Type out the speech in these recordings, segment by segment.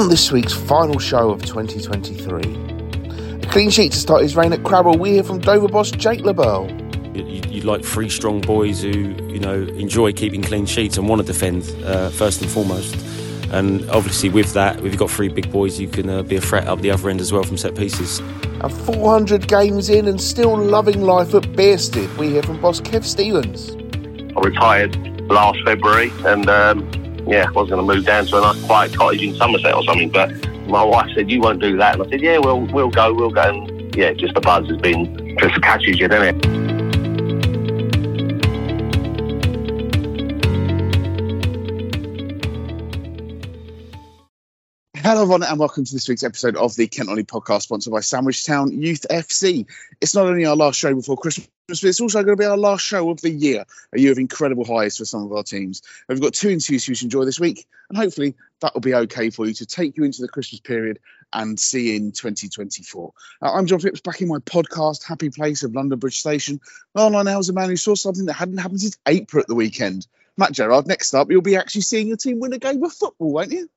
On this week's final show of 2023, a clean sheet to start his reign at Crabble, we hear from Dover boss Jake Leberl. You, you like three strong boys who, you know, enjoy keeping clean sheets and want to defend uh, first and foremost. And obviously, with that, if you've got three big boys, you can uh, be a threat up the other end as well from set pieces. And 400 games in and still loving life at Bearsted, we hear from boss Kev Stevens. I retired last February and um, yeah, I was going to move down to a nice quiet cottage in Somerset or something. But my wife said, You won't do that. And I said, Yeah, we'll, we'll go, we'll go. And yeah, just the buzz has been just catches you, doesn't it? Hello, everyone, and welcome to this week's episode of the Kent Only podcast, sponsored by Sandwich Town Youth FC. It's not only our last show before Christmas, but it's also going to be our last show of the year, a year of incredible highs for some of our teams. We've got two interviews you to enjoy this week, and hopefully that will be okay for you to take you into the Christmas period and see in 2024. Uh, I'm John Phipps, back in my podcast, Happy Place of London Bridge Station. Online now is a man who saw something that hadn't happened since April at the weekend. Matt Gerard, next up, you'll be actually seeing your team win a game of football, won't you?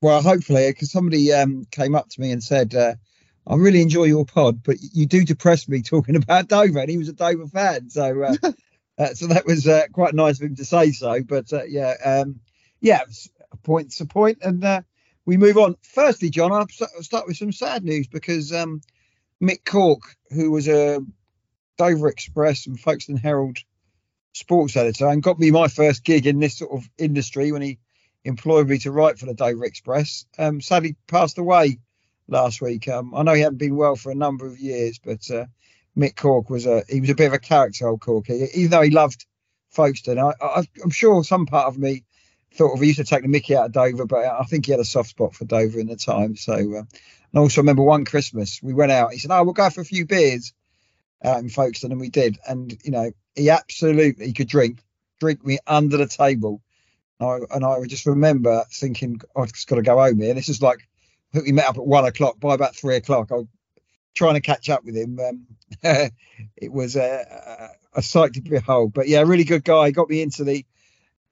Well, hopefully, because somebody um, came up to me and said, uh, "I really enjoy your pod, but you do depress me talking about Dover," and he was a Dover fan, so uh, uh, so that was uh, quite nice of him to say so. But uh, yeah, um, yeah, a point's a point, and uh, we move on. Firstly, John, I'll start with some sad news because um, Mick Cork, who was a Dover Express and Folkestone Herald sports editor and got me my first gig in this sort of industry when he employed me to write for the Dover Express. Um, sadly, passed away last week. Um, I know he hadn't been well for a number of years, but uh, Mick Cork was a he was a bit of a character, old Cork. Even though he loved Folkestone, I, I, am sure some part of me thought of he used to take the Mickey out of Dover, but I think he had a soft spot for Dover in the time. So, uh, and I also remember one Christmas we went out. He said, "Oh, we'll go for a few beers." Out in Folkestone, and we did. And you know, he absolutely—he could drink, drink me under the table I, and I just remember thinking, oh, I've just got to go home here. And This is like, I think we met up at one o'clock. By about three o'clock, I was trying to catch up with him. Um, it was a, a, sight to behold. But yeah, really good guy. Got me into the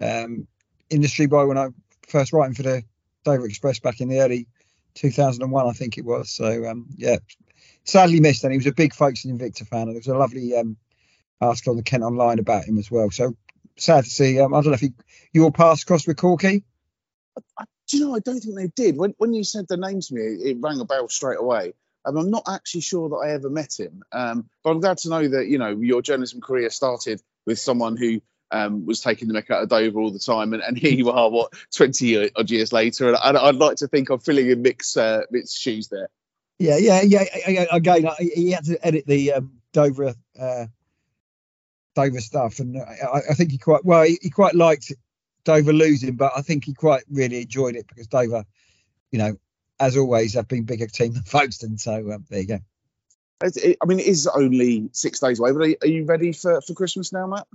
um, industry by when I first writing for the Dover Express back in the early 2001, I think it was. So um, yeah, sadly missed. And he was a big Folkestone Invicta fan, and there was a lovely um, article on the Kent Online about him as well. So sad to see. Um, I don't know if you, your paths crossed with Corky. I, do you know? I don't think they did. When when you said the name to me, it, rang a bell straight away. And I'm not actually sure that I ever met him. Um, but I'm glad to know that you know your journalism career started with someone who um, was taking the mick out of Dover all the time, and, and here you are, what 20 odd years later, and I'd, I'd like to think I'm filling in Mick's uh, Mick's shoes there. Yeah, yeah, yeah. Again, he had to edit the um, Dover uh, Dover stuff, and I, I think he quite well. He, he, quite liked Dover losing, but I think he quite really enjoyed it because Dover, you know, as always, have been bigger team than Folkestone. So um, there you go. It, I mean, it is only six days away, but are, are you ready for, for Christmas now, Matt?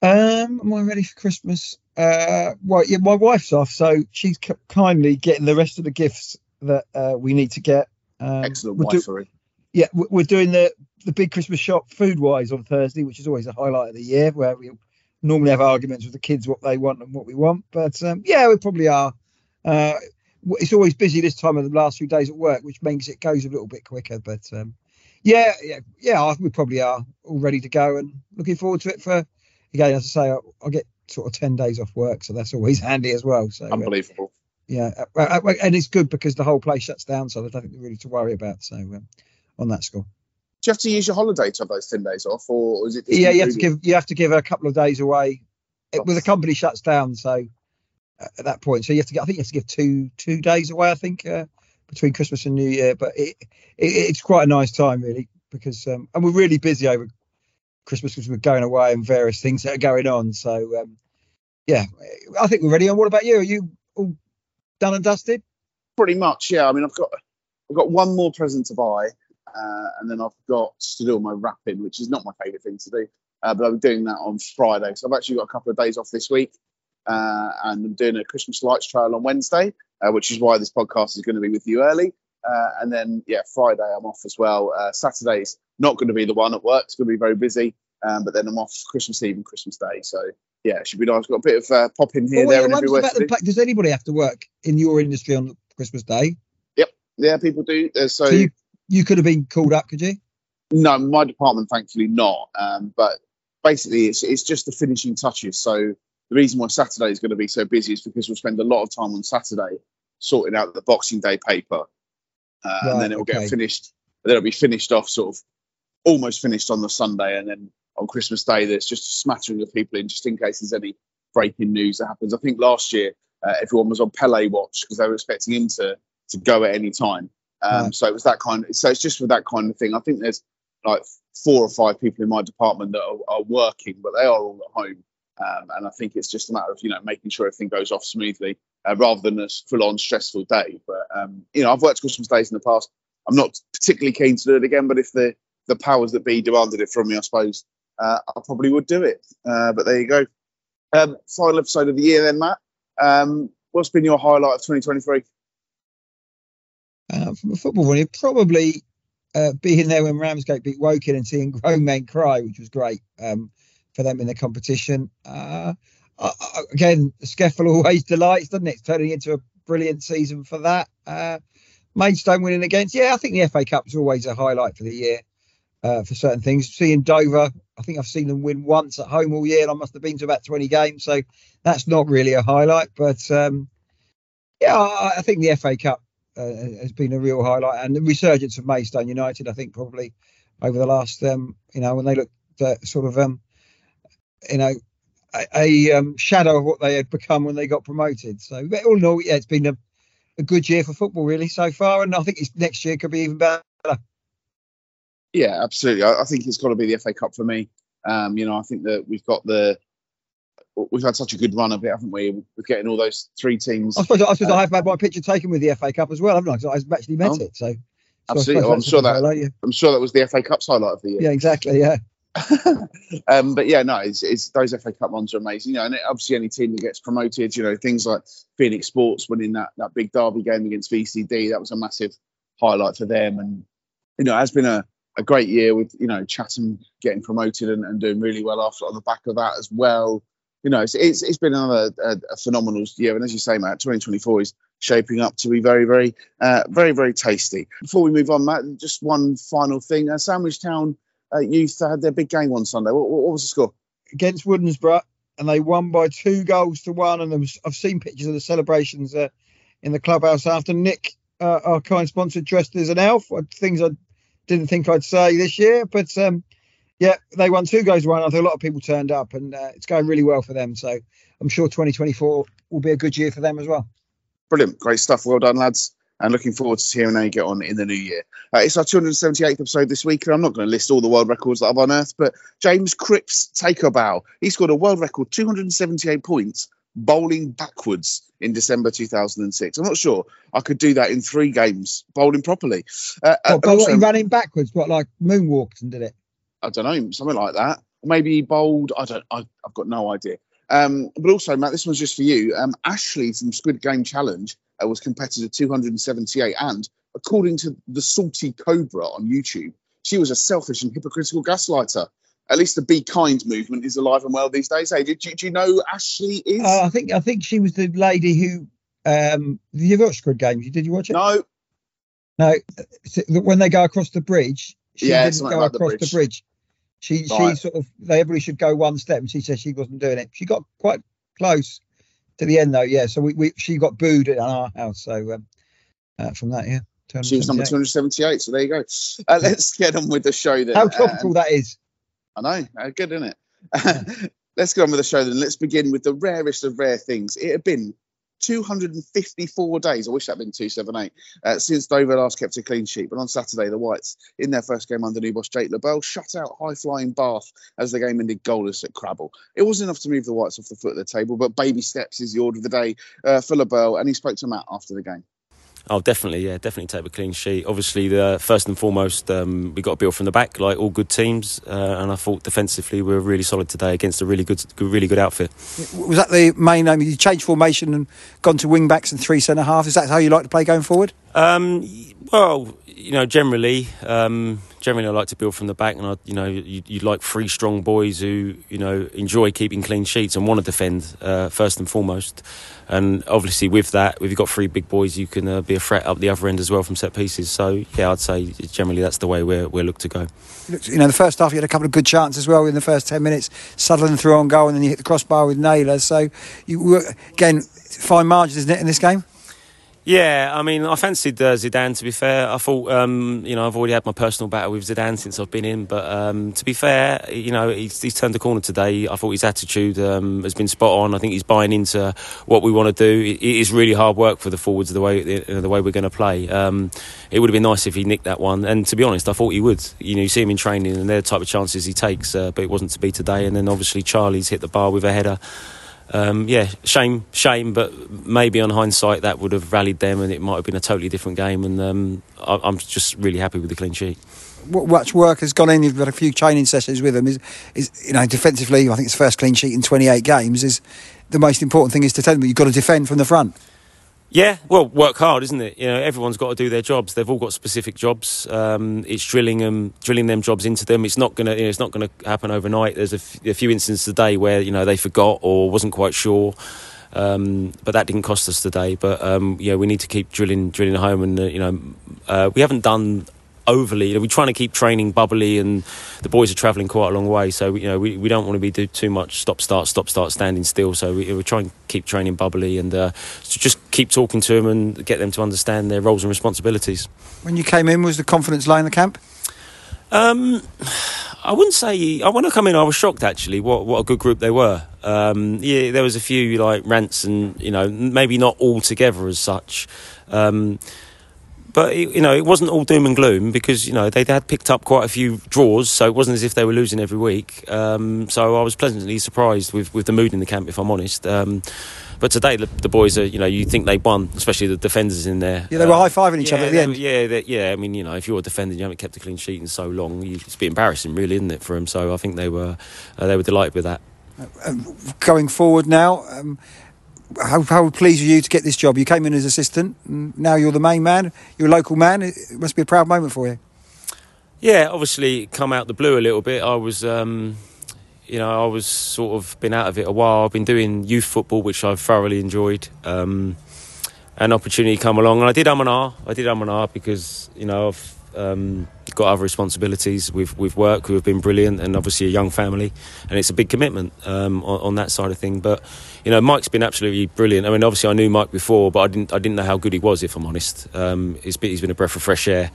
Um, am I ready for Christmas? Uh, well, yeah, my wife's off, so she's kindly getting the rest of the gifts that uh, we need to get. Um, Excellent wifery. Do, yeah, we're doing the the big Christmas shop food wise on Thursday, which is always a highlight of the year, where we normally have arguments with the kids what they want and what we want. But um, yeah, we probably are. Uh, it's always busy this time of the last few days at work, which means it goes a little bit quicker. But um, yeah, yeah, yeah, we probably are all ready to go and looking forward to it. For again, as I say, I'll, I'll get sort of ten days off work, so that's always handy as well. So uh, unbelievable. Uh, yeah, uh, uh, and it's good because the whole place shuts down, so there's nothing really to worry about. So um, on that score. Do you have to use your holiday to have those ten days off, or is it? Yeah, you have to give you have to give a couple of days away. It, well, the company shuts down, so uh, at that point, so you have to get. I think you have to give two two days away. I think uh, between Christmas and New Year, but it, it, it's quite a nice time really because um, and we're really busy over Christmas because we're going away and various things that are going on. So um, yeah, I think we're ready. And what about you? Are you all done and dusted? Pretty much, yeah. I mean, I've got I've got one more present to buy. Uh, and then I've got to do all my wrapping, which is not my favourite thing to do. Uh, but I'm doing that on Friday. So I've actually got a couple of days off this week. Uh, and I'm doing a Christmas lights trial on Wednesday, uh, which is why this podcast is going to be with you early. Uh, and then, yeah, Friday I'm off as well. Uh, Saturday's not going to be the one at work. It's going to be very busy. Um, but then I'm off Christmas Eve and Christmas Day. So yeah, it should be nice. Got a bit of uh, pop in here, Well, there, and everywhere. about the do. does anybody have to work in your industry on Christmas Day? Yep. Yeah, people do. So So you, you could have been called up, could you? No, my department, thankfully, not. Um, but basically, it's it's just the finishing touches. So the reason why Saturday is going to be so busy is because we'll spend a lot of time on Saturday sorting out the Boxing Day paper, uh, and then it will okay. get finished. Then it'll be finished off, sort of almost finished on the Sunday, and then on Christmas Day, there's just a smattering of people in, just in case there's any breaking news that happens. I think last year uh, everyone was on Pele watch because they were expecting him to to go at any time. Um, Right. So it was that kind. Of, so it's just for that kind of thing. I think there's like four or five people in my department that are, are working, but they are all at home. Um, and I think it's just a matter of you know making sure everything goes off smoothly uh, rather than a full-on stressful day. But um, you know, I've worked Christmas days in the past. I'm not particularly keen to do it again, but if the the powers that be demanded it from me, I suppose uh, I probably would do it. Uh, but there you go. Um, final episode of the year, then, Matt. Um, what's been your highlight of 2023? Uh, from a football point of probably uh, being there when Ramsgate beat Woking and seeing grown men cry, which was great um, for them in the competition. Uh, again, SCEFL always delights, doesn't it? It's turning into a brilliant season for that. Uh, Maidstone winning against, yeah, I think the FA Cup is always a highlight for the year uh, for certain things. Seeing Dover, I think I've seen them win once at home all year, and I must have been to about 20 games, so that's not really a highlight. But um, yeah, I, think the FA Cup has been a real highlight, and the resurgence of Maidstone United, I think, probably over the last, um, you know, when they looked sort of, um, you know, a, a um, shadow of what they had become when they got promoted. So, but all in all, yeah, it's been a, a good year for football really so far, and I think next year could be even better. Yeah, absolutely. I, I think it's got to be the FA Cup for me. Um, you know, I think that we've got the we've had such a good run of it, haven't we? With getting all those three teams. I suppose, I suppose Uh, I have had my picture taken with the FA Cup as well, haven't I? I've actually met Oh. it. So, so Absolutely. I'm sure that yeah. I'm sure that was the FA Cup's highlight of the year. yeah, exactly, yeah. um, but yeah, no, it's, it's those FA Cup ones are amazing. You know, and it- obviously any team that gets promoted, you know, things like Phoenix Sports winning that that big derby game against VCD, that was a massive highlight for them. And you know, it has been a, a great year with you know Chatham getting promoted and, and doing really well after on the back of that as well. You know, it's it's, it's been another a, a phenomenal year, and as you say, Matt, 2024 is shaping up to be very, very, uh, very, very tasty. Before we move on, Matt, just one final thing: uh, Sandwich Town uh, youth had their big game on Sunday. What, what, was the score? against Woodnesborough, and they won by two goals to one. And was, I've seen pictures of the celebrations uh, in the clubhouse after Nick, uh, our kind sponsor, dressed as an elf. uh, Things I didn't think I'd say this year, but um, yeah, they won two to one. I think a lot of people turned up, and uh, it's going really well for them. So I'm sure 2024 will be a good year for them as well. Brilliant, great stuff. Well done, lads. And looking forward to hearing how you get on in the new year. Uh, it's our 278th episode this week, and I'm not going to list all the world records that I've unearthed, but James Cripps Takeobow, he scored a world record 278 points bowling backwards in December 2006. I'm not sure I could do that in three games bowling properly. Uh, but also- in backwards, what like moonwalked and did it. I don't know, something like that. Or maybe bold. I don't. I, I've got no idea. Um, but also, Matt, this one's just for you. Um, Ashley from Squid Game Challenge uh, was competitor 278, and according to the Salty Cobra on YouTube, she was a selfish and hypocritical gaslighter. At least the Be Kind movement is alive and well these days. Hey, did you, do you know Ashley is? Uh, I think I think she was the lady who. Um, you watch Squid Game? Did you watch it? no. No, when they go across the bridge, she Yeah, didn't go about the across the bridge. She she sort of they everybody should go one step, and she said she wasn't doing it. She got quite close to the end though, yeah. So we, we she got booed at our house. So um, uh, from that, yeah. She was number 278, so there you go. Uh, let's get on with the show then. How topical that is. I know, uh, good, isn't it? Let's get on with the show then. Let's begin with the rarest of rare things. It had been 254 days. I wish that had been 278 uh, since Dover last kept a clean sheet. But on Saturday, the Whites, in their first game under new boss Jake Leberl, shut out high flying Bath as the game ended goalless at Crabble. It wasn't enough to move the Whites off the foot of the table, but baby steps is the order of the day uh, for Leberl, and he spoke to Matt after the game. Oh, definitely, yeah, definitely take a clean sheet. Obviously, the first and foremost, um, we got to build from the back, like all good teams, uh, and I thought defensively we were really solid today against a really good, really good outfit. Was that the main aim? You changed formation and gone to wing backs and three centre half. Is that how you like to play going forward? Um, well, you know, generally, um, generally I like to build from the back, and I, you know, you, you like three strong boys who you know enjoy keeping clean sheets and want to defend uh, first and foremost. And obviously, with that, if you've got three big boys, you can uh, be a threat up the other end as well from set pieces. So yeah, I'd say generally that's the way we're we're look to go. You know, the first half you had a couple of good chances as well in the first ten minutes. Sutherland threw on goal, and then you hit the crossbar with Naylor. So you were again fine margins, isn't it, in this game? Yeah, I mean, I fancied uh, Zidane. To be fair, I thought, um, you know, I've already had my personal battle with Zidane since I've been in. But um, to be fair, you know, he's, he's, turned the corner today. I thought his attitude um, has been spot on. I think he's buying into what we want to do. It, it is really hard work for the forwards the way the, the way we're going to play. Um, it would have been nice if he nicked that one. And to be honest, I thought he would. You know, you see him in training, and they're the type of chances he takes. Uh, but it wasn't to be today. And then obviously Charlie's hit the bar with a header um, yeah, shame, shame, but maybe on hindsight that would have rallied them, and it might have been a totally different game. And um, I, am just really happy with the clean sheet. What much work has gone in? You've got a few training sessions with them. Is is you know defensively? I think it's first clean sheet in 28 games. Is the most important thing is to tell them you've got to defend from the front. Yeah, well, work hard, isn't it? You know, everyone's got to do their jobs. They've all got specific jobs. Um, it's drilling them, drilling them jobs into them. It's not gonna, you know, it's not gonna happen overnight. There's a, f- a few instances today where you know they forgot or wasn't quite sure. Um, but that didn't cost us today. But um, yeah, we need to keep drilling, drilling home, and uh, you know, uh, we haven't done overly. You know, we're trying to keep training bubbly, and the boys are travelling quite a long way. So you know, we, we don't want to be do too much stop start stop start standing still. So we, we try and keep training bubbly and uh, just keep talking to them and get them to understand their roles and responsibilities. When you came in, was the confidence lie in the camp? Um, I wouldn't say. I when I come in, I was shocked actually. What what a good group they were. Um, yeah, there was a few like rants and you know maybe not all together as such. Um, but you know, it wasn't all doom and gloom because you know they had picked up quite a few draws, so it wasn't as if they were losing every week. Um, so I was pleasantly surprised with, with the mood in the camp, if I'm honest. Um, but today the, the, boys are, you know, you think they won, especially the defenders in there. Yeah, they were um, high fiving each yeah, other at the end. yeah, yeah. I mean, you know, if you're a defender, and you haven't kept a clean sheet in so long, you, it's a bit embarrassing, really, isn't it, for them? So I think they were uh, they were delighted with that. Uh, going forward now, um, how, how pleased are you to get this job? You came in as assistant, now you're the main man. You're a local man. It must be a proud moment for you. Yeah, obviously, come out the blue a little bit. I was, um, you know, I was sort of been out of it a while. I've been doing youth football, which I've thoroughly enjoyed. Um, an opportunity come along, and I did um and ah. I did um and ah because you know I've um, got other responsibilities. With, with work who have been brilliant and obviously a young family and it's a big commitment um, on, on, that side of thing. But you know Mike's been absolutely brilliant. I mean obviously I knew Mike before but I didn't I didn't know how good he was if I'm honest. Um, he's, been, he's been a breath of fresh air.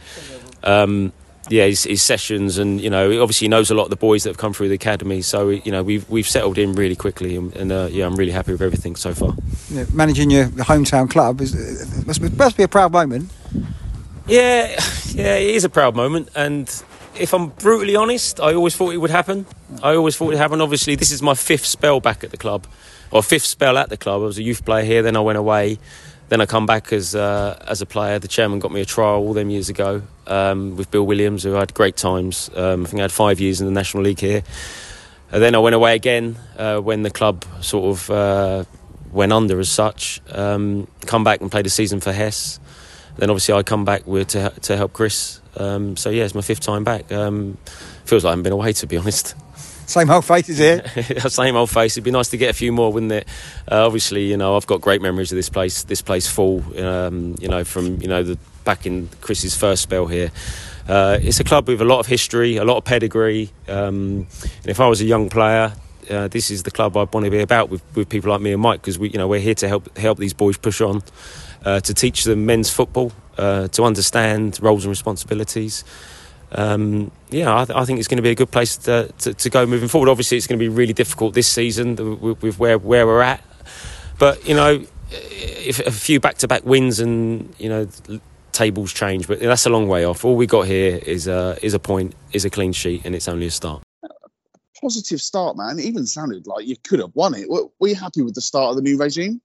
Um, yeah his, his, sessions and you know obviously he knows a lot of the boys that have come through the academy. So you know we've we've settled in really quickly and, and uh, yeah I'm really happy with everything so far. Yeah, managing your hometown club is, must, must be a proud moment yeah, yeah, it is a proud moment, and if I'm brutally honest, I always thought it would happen. I always thought it would happen. Obviously, this is my fifth spell back at the club, or fifth spell at the club. I was a youth player here, then I went away, then I come back as uh, as a player. The chairman got me a trial all them years ago um, with Bill Williams, who had great times. Um, I think I had five years in the National League here. And then I went away again uh, when the club sort of uh, went under as such. Um, come back and played a season for Hess then obviously I come back with to to help Chris. Um, so yeah, it's my fifth time back. Um, feels like I haven't been away to be honest. Same old faces here. Same old face. It'd be nice to get a few more, wouldn't it? Uh, obviously, you know, I've got great memories of this place. This place full. Um, you know, from you know the back in Chris's first spell here. Uh, it's a club with a lot of history, a lot of pedigree. Um, and if I was a young player, uh, this is the club I'd want to be about with, with people like me and Mike because we, you know, we're here to help help these boys push on uh, to teach them men's football, uh, to understand roles and responsibilities. Um, yeah, I, th- I, think it's going to be a good place to, to, to, go moving forward. Obviously, it's going to be really difficult this season with, with where, where we're at. But, you know, if a few back to back wins and, you know, tables change, but that's a long way off. All we got here is a, is a point, is a clean sheet, and it's only a start. Positive start, man. It even sounded like you could have won it. Were, were you happy with the start of the new regime?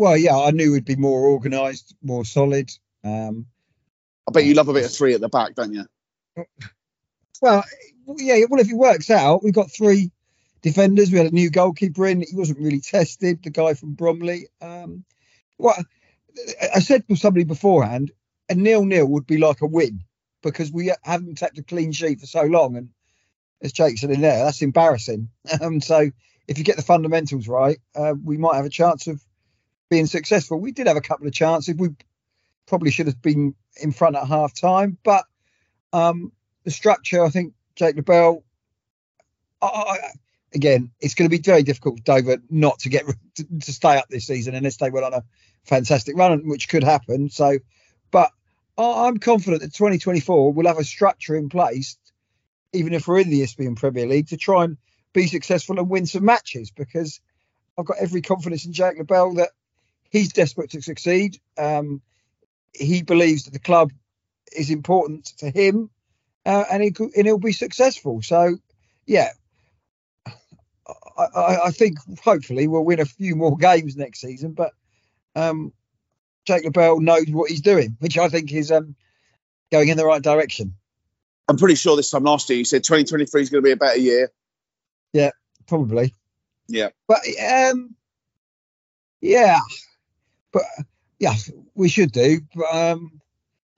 Well, yeah, I knew we'd be more organised, more solid. Um, I bet you love a bit of three at the back, don't you? Well, yeah. Well, if it works out, we've got three defenders. We had a new goalkeeper in. He wasn't really tested. The guy from Bromley. Um, well, I said to somebody beforehand, a nil-nil would be like a win. because we haven't kept a clean sheet for so long. And as Jake said in there, that's embarrassing. Um, so if you get the fundamentals right, uh, we might have a chance of being successful. We did have a couple of chances. We probably should have been in front at half time, but um, the structure, I think Jake Leberl, I, I, again, it's going to be very difficult for Dover not to get to, to stay up this season unless they went on a fantastic run, which could happen. So, but I, I'm confident that 2024 will have a structure in place, even if we're in the Isthmian Premier League, to try and be successful and win some matches because I've got every confidence in Jake Leberl that he's desperate to succeed. Um, he believes that the club is important to him uh, and, he, and he'll be successful. So, yeah, I, I, I, think hopefully we'll win a few more games next season. But um, Jake Leberl knows what he's doing, which I think is um, going in the right direction. I'm pretty sure this time last year you said 2023 is going to be a better year. Yeah, probably. Yeah. But um, yeah, but yeah, we should do. But um,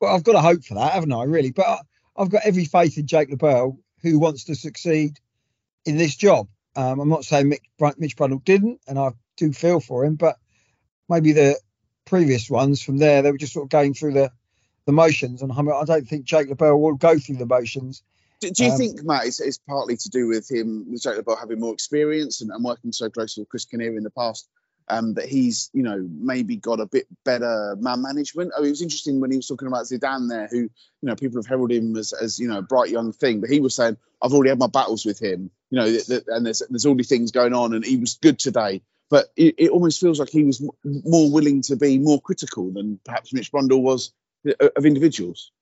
well, I've got to hope for that, haven't I? Really, but I've got every faith in Jake Leberl, who wants to succeed in this job. Um, I'm not saying Mitch, Mitch Brundle didn't, and I do feel for him, but maybe the previous ones from there, they were just sort of going through the the motions. And I, mean, I don't think Jake Leberl will go through the motions. Do, do you um, think, Matt, it's, it's, partly to do with him, with Jake Leberl having more experience and, and working so closely with Chris Kinnear in the past? Um, that he's you know maybe got a bit better man management. Oh, it was interesting when he was talking about Zidane there, who you know people have heralded him as, as you know a bright young thing, but he was saying I've already had my battles with him, you know, th- th- and there's there's all these things going on, and he was good today. But it, it almost feels like he was m- more willing to be more critical than perhaps Mitch Brundle was uh, of individuals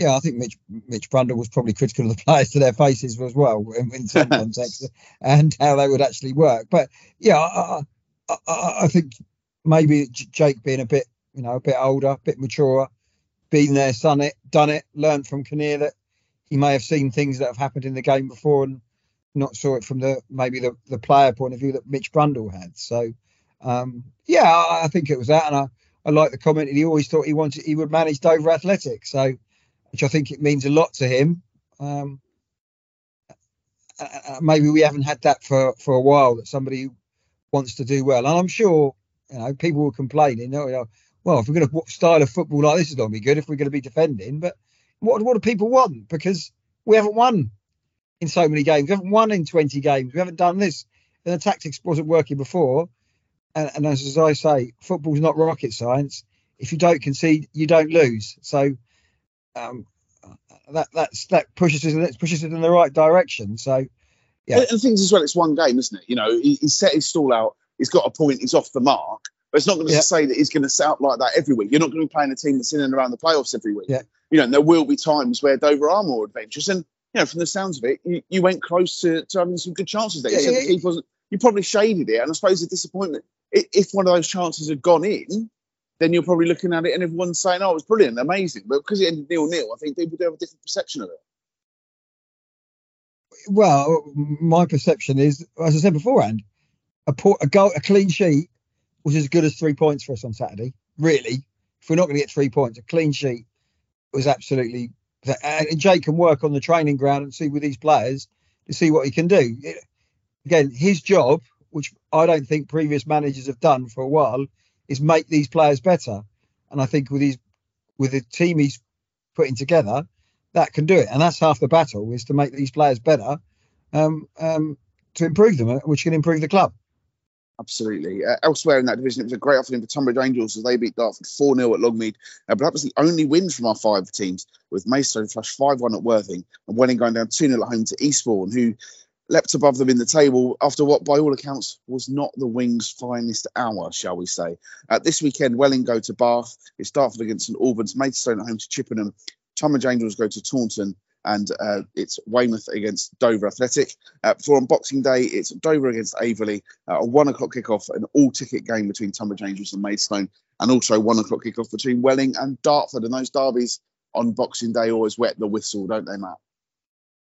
yeah, I think Mitch Mitch Brundle was probably critical of the players to their faces as well in, in some contexts and how they would actually work. But yeah, I, I, I, think maybe Jake being a bit, you know, a bit older, a bit mature, been there, done it, done it, learned from Kinnear that he may have seen things that have happened in the game before and not saw it from the maybe the, the player point of view that Mitch Brundle had. So um, yeah, I, I think it was that, and I, I like the comment that he always thought he wanted he would manage Dover Athletic. So which I think it means a lot to him. Um, uh, maybe we haven't had that for, for a while that somebody wants to do well. And I'm sure, you know, people will complain, you know, well, if we're going to style of football like this is going to be good if we're going to be defending. But what, what do people want? Because we haven't won in so many games. We haven't won in 20 games. We haven't done this. And the tactics wasn't working before. And, and as I say, football's not rocket science. If you don't concede, you don't lose. So um, that that's that pushes it pushes it in the right direction. So yeah, and, things as well. It's one game, isn't it? You know, he, he, set his stall out. He's got a point. He's off the mark. But it's not going to yeah. say that he's going to set up like that every week. You're not going to be playing a team that's in and around the playoffs every week. Yeah. You know, there will be times where Dover are more adventurous. And, you know, from the sounds of it, you, you went close to, to having some good chances there. Yeah, yeah, wasn't, you probably shaded it. And I suppose the disappointment, if one of those chances had gone in, then you're probably looking at it and everyone's saying, "Oh, it was brilliant, amazing." But because it ended nil nil, I think people do have a different perception of it. Well, my perception is, as I said beforehand, a, a goal, a clean sheet was as good as three points for us on Saturday. Really, if we're not going to get three points, a clean sheet was absolutely. And Jake can work on the training ground and see with these players to see what he can do. Again, his job, which I don't think previous managers have done for a while, is make these players better. And I think with his with the team he's putting together, that can do it. And that's half the battle is to make these players better, um, um, to improve them, uh, which can improve the club. Absolutely. Uh, elsewhere in that division, it was a great afternoon for Tonbridge Angels as they beat Dartford 4 0 at Longmead. Uh, but that was the only win from our five teams, with Maidstone flush 5 1 at Worthing and Welling going down 2 0 at home to Eastbourne, who leapt above them in the table after what, by all accounts, was not the Wings' finest hour, shall we say. Uh, this weekend, Welling go to Bath. It's Dartford against St Albans, Maidstone at home to Chippenham. Tonbridge Angels go to Taunton, and uh, it's Weymouth against Dover Athletic. Uh, for on Boxing Day, it's Dover against Aveley. uh, a one o'clock kickoff, an all ticket game between Tonbridge Angels and Maidstone, and also one o'clock kickoff between Welling and Dartford. And those derbies on Boxing Day always wet the whistle, don't they, Matt?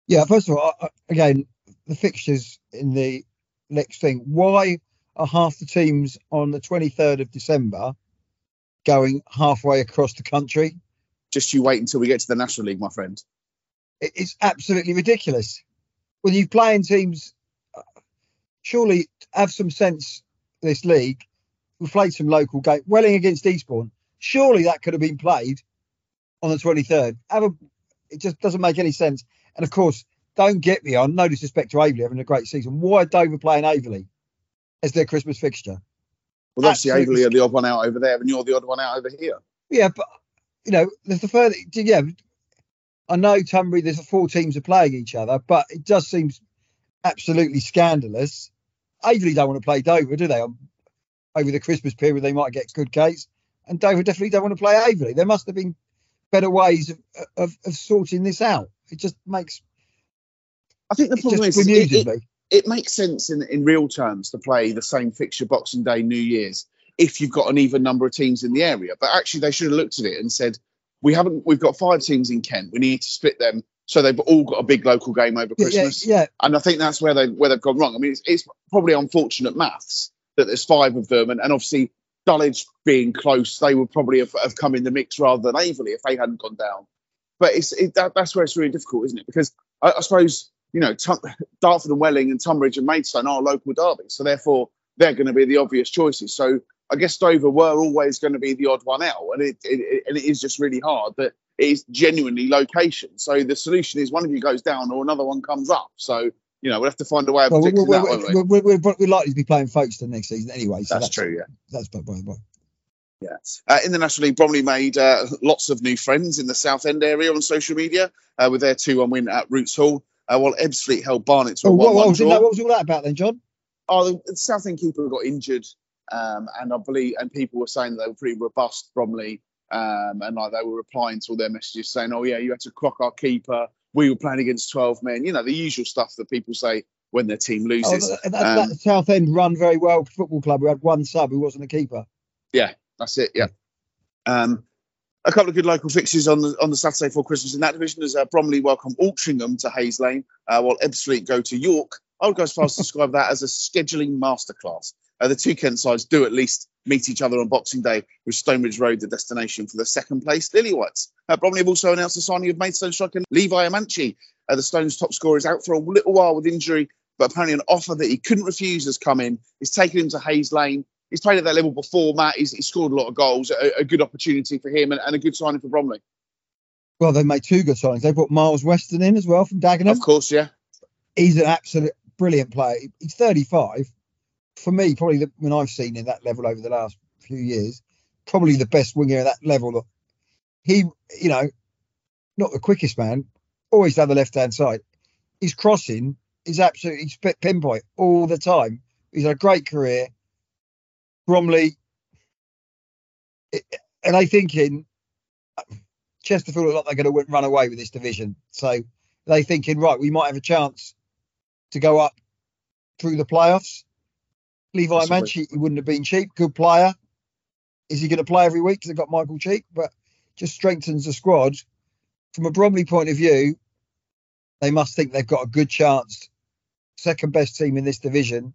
Yeah, first of all, again, the fixtures in the next thing. Why are half the teams on the 23rd of December going halfway across the country? just you wait until we get to the National League, my friend. It's absolutely ridiculous. When you play in teams, surely have some sense. This league, we played some local game. Welling against Eastbourne. Surely that could have been played on the 23rd. Have a, it just doesn't make any sense. And of course, don't get me on. No disrespect to Aveley having a great season. Why are Dover playing Aveley as their Christmas fixture? Well, that's the Aveley are the odd one out over there, and you're the odd one out over here. Yeah, but you know, there's the further. Yeah, I know Tunbury. There's four teams are playing each other, but it does seem absolutely scandalous. Aveley don't want to play Dover, do they? Over the Christmas period, they might get good gates, and Dover definitely don't want to play Aveley. There must have been better ways of of, of sorting this out. It just makes I think the problem is it, it, it makes sense in, in real terms to play the same fixture Boxing Day, New Year's, if you've got an even number of teams in the area. But actually, they should have looked at it and said, "We haven't. We've got five teams in Kent. We need to split them so they've all got a big local game over Yeah, yeah, Christmas." yeah, And I think that's where they where they've gone wrong. I mean, it's, it's probably unfortunate maths that there's five of them, and, and obviously Dulwich being close, they would probably have, have come in the mix rather than Aveley if they hadn't gone down. But it's it, that, that's where it's really difficult, isn't it? Because I, I suppose you know Dartford and Welling and Tonbridge and Maidstone are local derbies, so therefore they're going to be the obvious choices. So I guess Dover were always going to be the odd one out, and it, it, it and it is just really hard that it is genuinely location. So the solution is one of you goes down or another one comes up. So you know we'll have to find a way of well, we're, predicting we're, that, won't we? we're, we're, we're, we're likely to be playing Folkestone next season anyway. So That's true, yeah. That's by the way. Uh, in the National League, Bromley made uh, lots of new friends in the Southend area on social media uh, with their 2 1 win at Roots Hall, uh, while Ebbsfleet held Barnet to a Oh, 1 what, what, was draw. what was all that about then, John? Oh, the, the Southend keeper got injured, um, and I believe, and people were saying that they were pretty robust, Bromley, um, and like they were replying to all their messages saying, "Oh yeah, you had to crock our keeper. We were playing against 12 men." You know, the usual stuff that people say when their team Oh, loses. that, that, Um, that Southend run very well football club. We had one sub who wasn't a keeper. Yeah, that's it. Yeah. Um, a couple of good local fixtures on the on the Saturday for Christmas in that division as uh, Bromley welcome Altrincham to Hayes Lane, uh, while Ebbsfleet go to York. I would go as far as to describe that as a scheduling masterclass. Uh, the two Kent sides do at least meet each other on Boxing Day, with Stonebridge Road the destination for the second place Lilywhites. Uh, Bromley have also announced the signing of Maidstone striker Levi Amantchi. Uh, the Stones' top scorer is out for a little while with injury, but apparently an offer that he couldn't refuse has come in. He's taken him to Hayes Lane he's played at that level before, Matt. He's, he's scored a lot of goals. A, a good opportunity for him and, and a good signing for Bromley. Well, they made two good signings. They brought Myles Weston in as well from Dagenham. Of course, yeah. He's an absolute brilliant player. He's 35. For me, probably the, when I've seen in that level over the last few years, probably the best winger at that level. He, you know, not the quickest man, always down the left hand side. His crossing is absolutely pinpoint all the time. He's had a great career. Bromley, and I thinking Chesterfield look like they're going to run away with this division. So they thinking right, we might have a chance to go up through the playoffs. Levi Possibly. Manchi, he wouldn't have been cheap. Good player. Is he going to play every week? Because they've got Michael Cheek, but just strengthens the squad. From a Bromley point of view, they must think they've got a good chance. Second best team in this division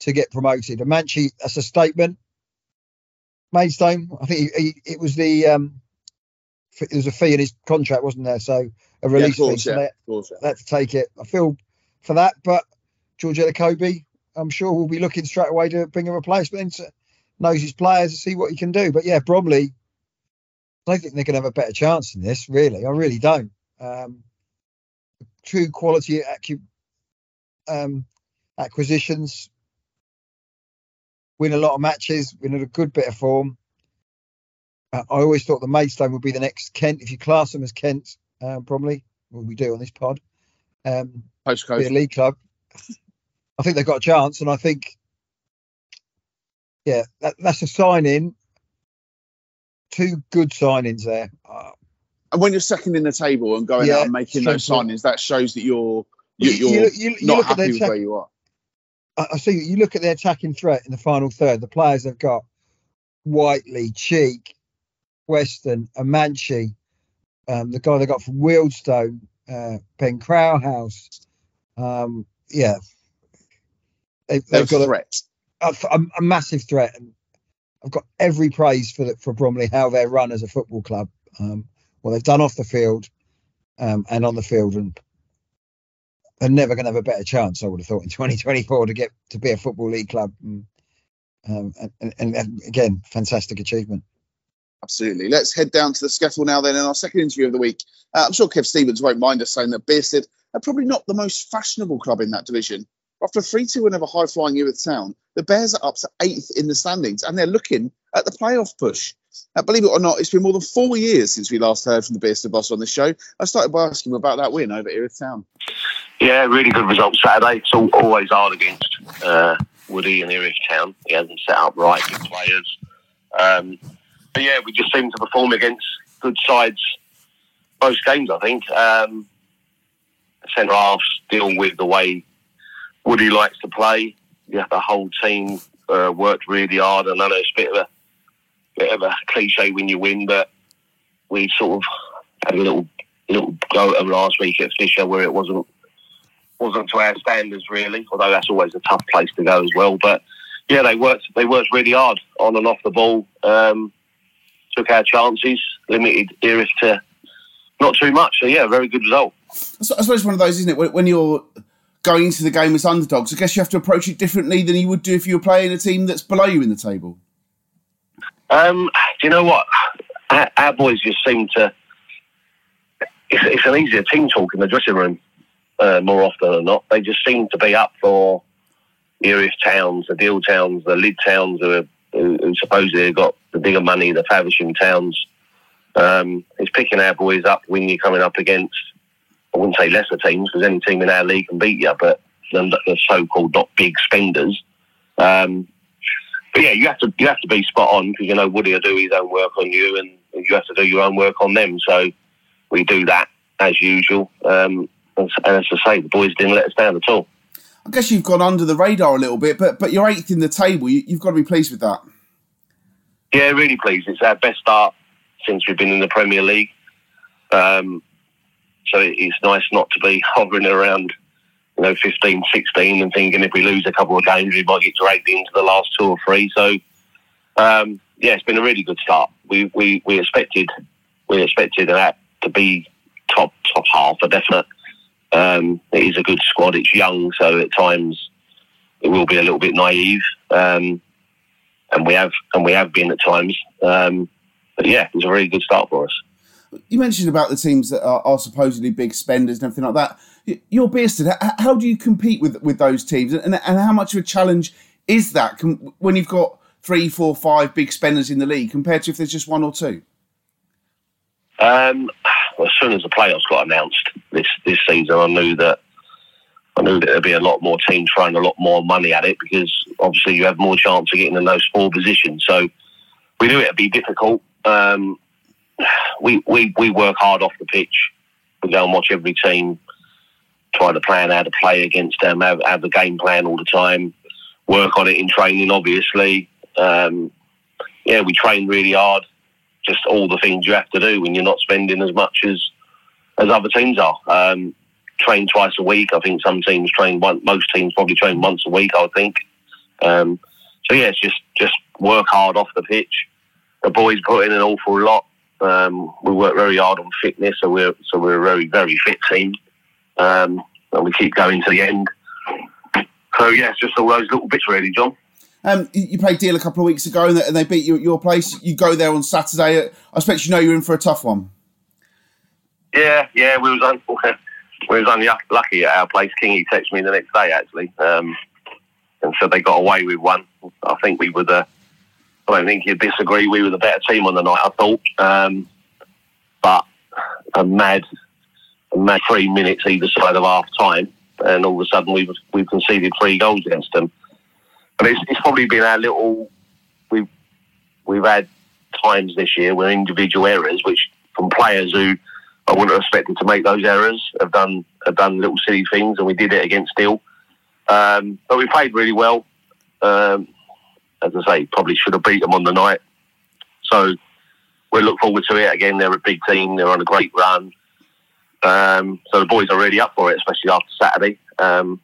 to get promoted. And Manchi, that's a statement. Maidstone, I think he, he, it was the um, f- there was a fee in his contract, wasn't there? So a Yeah, release of course, fee. So yeah. they, Of course, yeah. they had to take it. I feel for that, but George Elokobi, I'm sure will be looking straight away to bring a replacement to knows his players to see what he can do. But yeah, Bromley, I don't think they're going to have a better chance in this. Really, I really don't. Um, true quality acu- um, acquisitions, win a lot of matches, win at a good bit of form. Uh, I always thought the Maidstone would be the next Kent, if you class them as Kent, uh, probably. Well, we do on this pod. Um, be a league club. I think they've got a chance, and I think, yeah, that, that's a sign in. Two good signings there. Uh, And when you're second in the table and going Yeah, out and making those signings, that shows that you're you, You- you're you- you- you not happy with tech- where you are. I I see you look at the attacking threat in the final third. The players they've got: Whitely, Cheek, Weston, Amantchi, um, the guy they got from Wealdstone, uh, Ben Krauhaus. Um, yeah, they, They're they've got a, threat. a, a, a massive threat, and I've got every praise for the, for Bromley how they run as a football club. Um, what they've done off the field um, and on the field, and they're never going to have a better chance. I would have thought in 2024 to get to be a football league club. And, um, and, and, and again, fantastic achievement. Absolutely. Let's head down to the SCEFL now. Then in our second interview of the week, uh, I'm sure Kev Stevens won't mind us saying that Bearsted are probably not the most fashionable club in that division. After a 3 2 win over high flying Erith Town, the Bears are up to eighth in the standings and they're looking at the playoff push. Uh, believe it or not, it's been more than four years since we last heard from the Bearsted boss on the show. I started by asking him about that win over Erith Town. Yeah, really good result Saturday. It's all, always hard against uh, Woody and Erith Town. He hasn't set up right with players. Um, but yeah, we just seem to perform against good sides most games, I think. Um, centre halves deal with the way Woody likes to play. Yeah, the whole team uh, worked really hard, and I know it's a bit of a bit of a cliche when you win, but we sort of had a little little go at last week at Fisher where it wasn't wasn't to our standards really. Although that's always a tough place to go as well. But yeah, they worked they worked really hard on and off the ball. Um, took our chances, limited Erith to not too much. So yeah, very good result. I suppose one of those, isn't it? When you're going into the game as underdogs, I guess you have to approach it differently than you would do if you were playing a team that's below you in the table. Um, do you know what? Our, boys just seem to. It's, it's, an easier team talk in the dressing room uh, more often than not. They just seem to be up for the Erith towns, the Deal towns, the Lydd towns who, are, who, who supposedly have got the bigger money, the Faversham towns. Um, it's picking our boys up when you're coming up against, I wouldn't say lesser teams, because any team in our league can beat you, but the, the so-called not big spenders. Um, but yeah, you have to you have to be spot on because you know Woody will do his own work on you, and you have to do your own work on them. So we do that as usual. Um, and, and as I say, the boys didn't let us down at all. I guess you've gone under the radar a little bit, but but you're eighth in the table. You, have got to be pleased with that. Yeah, really pleased. It's our best start since we've been in the Premier League. Um, so it's nice not to be hovering around, you know, 15, 16 and thinking if we lose a couple of games, we might get dragged into the last two or three. So, um, yeah, it's been a really good start. We we, we expected we expected that to be top top half, a definite. Um, it is a good squad. It's young, so at times it will be a little bit naive, um, and we have and we have been at times. Um, but yeah, it's a really good start for us. You mentioned about the teams that are, are supposedly big spenders and everything like that. You're Bearsted. How do you compete with with those teams, and, and how much of a challenge is that can, when you've got three, four, five big spenders in the league compared to if there's just one or two? Um, well, as soon as the playoffs got announced this this season, I knew that I knew that there'd be a lot more teams throwing a lot more money at it because obviously you have more chance of getting in those four positions. So we knew it'd be difficult. Um, we, we, we work hard off the pitch. We go and watch every team, try to plan how to play against them, have, have the game plan all the time, work on it in training, obviously. Um, yeah, we train really hard. Just all the things you have to do when you're not spending as much as as other teams are. Um, train twice a week. I think some teams train one. Most teams probably train once a week. I think. Um, so yeah, it's just just work hard off the pitch the boys put in an awful lot. Um, we work very hard on fitness, so we're so we're a very very fit team, um, and we keep going to the end. So yeah, it's just all those little bits, really, John. Um, you played Deal a couple of weeks ago, and they beat you at your place. You go there on Saturday. I expect you know you're in for a tough one. Yeah, yeah, we was un- we was unlucky at our place. Kingy texted me the next day actually, um, and said they got away with one. I think we were the I don't think you'd disagree. We were the better team on the night, I thought. Um, but a mad, a mad three minutes either side of half time, and all of a sudden we've we've conceded three goals against them. But it's, it's probably been our little. We've we've had times this year where individual errors, which from players who I wouldn't have expected to make those errors, have done have done little silly things, and we did it against Deal. Um, but we played really well. Um, as I say, probably should have beat them on the night. So we look forward to it. Again, they're a big team. They're on a great run. Um, so the boys are really up for it, especially after Saturday. Um,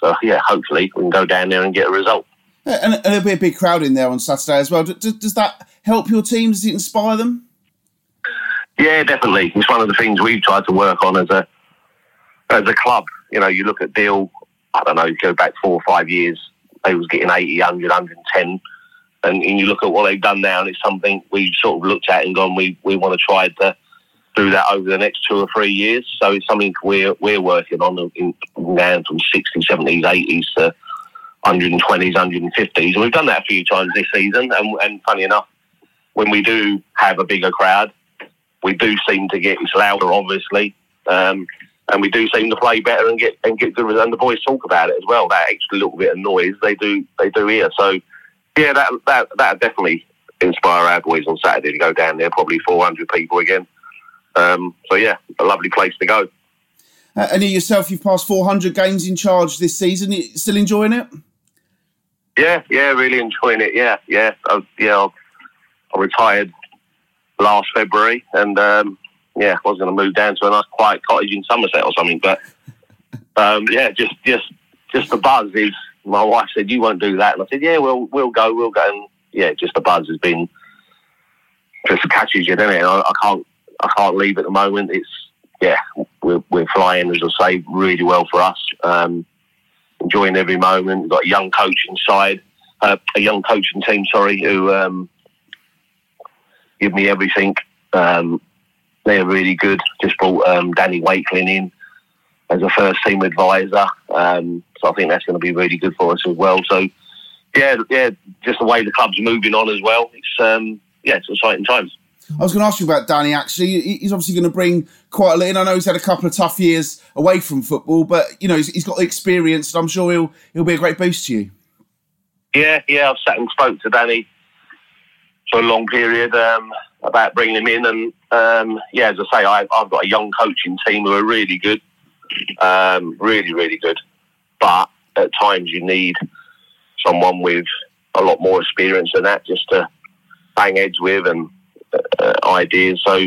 so yeah, hopefully we can go down there and get a result. And, and there'll be a big crowd in there on Saturday as well. Does, does that help your team? Does it inspire them? Yeah, definitely. It's one of the things we've tried to work on as a as a club. You know, you look at Deal, I don't know, you go back four or five years, they was getting 80, 100, 110. And, and you look at what they've done now, and it's something we've sort of looked at and gone, we, we want to try to do that over the next two or three years. So it's something we're we're working on in, from 60s, 70s, 80s to 120s, 150s. And we've done that a few times this season. And, and funny enough, when we do have a bigger crowd, we do seem to get it's louder, obviously, um, and we do seem to play better and get and get good. And the boys talk about it as well. That extra little bit of noise they do they do hear. So yeah, that that that definitely inspire our boys on Saturday to go down there. Probably 400 people again. Um, so yeah, a lovely place to go. Uh, and you yourself, you've passed 400 games in charge this season. You still enjoying it? Yeah, yeah, really enjoying it. Yeah, yeah, I, yeah. I retired last February, and um, yeah, I was going to move down to a nice quiet cottage in Somerset or something. But um, yeah, just just just the buzz is. My wife said you won't do that, and I said yeah, we'll we'll go, we'll go, and yeah, just the buzz has been just catches you, doesn't it? I, I can't I can't leave at the moment. It's yeah, we're we're flying as I say really well for us. Um, enjoying every moment. We've got a young coach inside, uh, a young coaching team, sorry, who um, give me everything. Um, they're really good. Just brought um, Danny Wakelin in as a first team advisor. Um, so I think that's going to be really good for us as well. So yeah, yeah, just the way the club's moving on as well. It's um, yeah, it's exciting times. I was going to ask you about Danny. Actually, he's obviously going to bring quite a lot. In. I know he's had a couple of tough years away from football, but you know he's, he's got the experience, and I'm sure he'll he'll be a great boost to you. Yeah, yeah. I've sat and spoke to Danny for a long period um, about bringing him in, and um, yeah, as I say, I, have got a young coaching team who are really good, um, really, really good. But at times you need someone with a lot more experience than that just to bang heads with and uh, ideas. So